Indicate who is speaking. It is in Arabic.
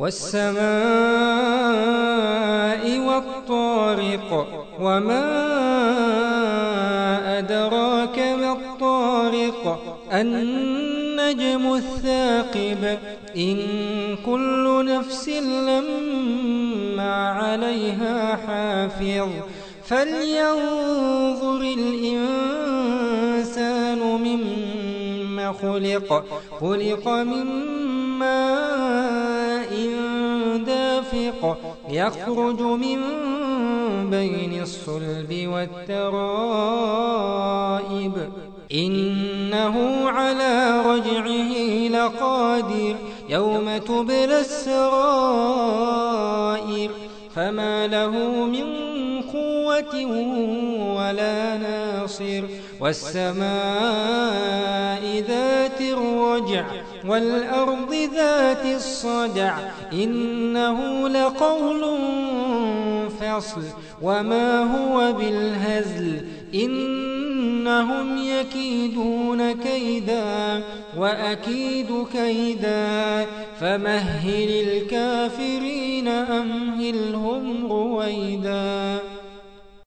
Speaker 1: والسماء والطارق وما أدراك ما الطارق النجم الثاقب إن كل نفس لما عليها حافظ فلينظر الإنسان مما خلق خلق من ماء دافق يخرج من بين الصلب والترائب. إنه على رجعه لقادر. يوم تبلى السرائر فما له من قوة ولا ناصر والسماء ذات الرجع والأرض ذات الصدع إنه لقول فصل وما هو بالهزل إنهم يكيدون كيدا وأكيد كيدا فمهل الكافرين أمهلهم رويدا.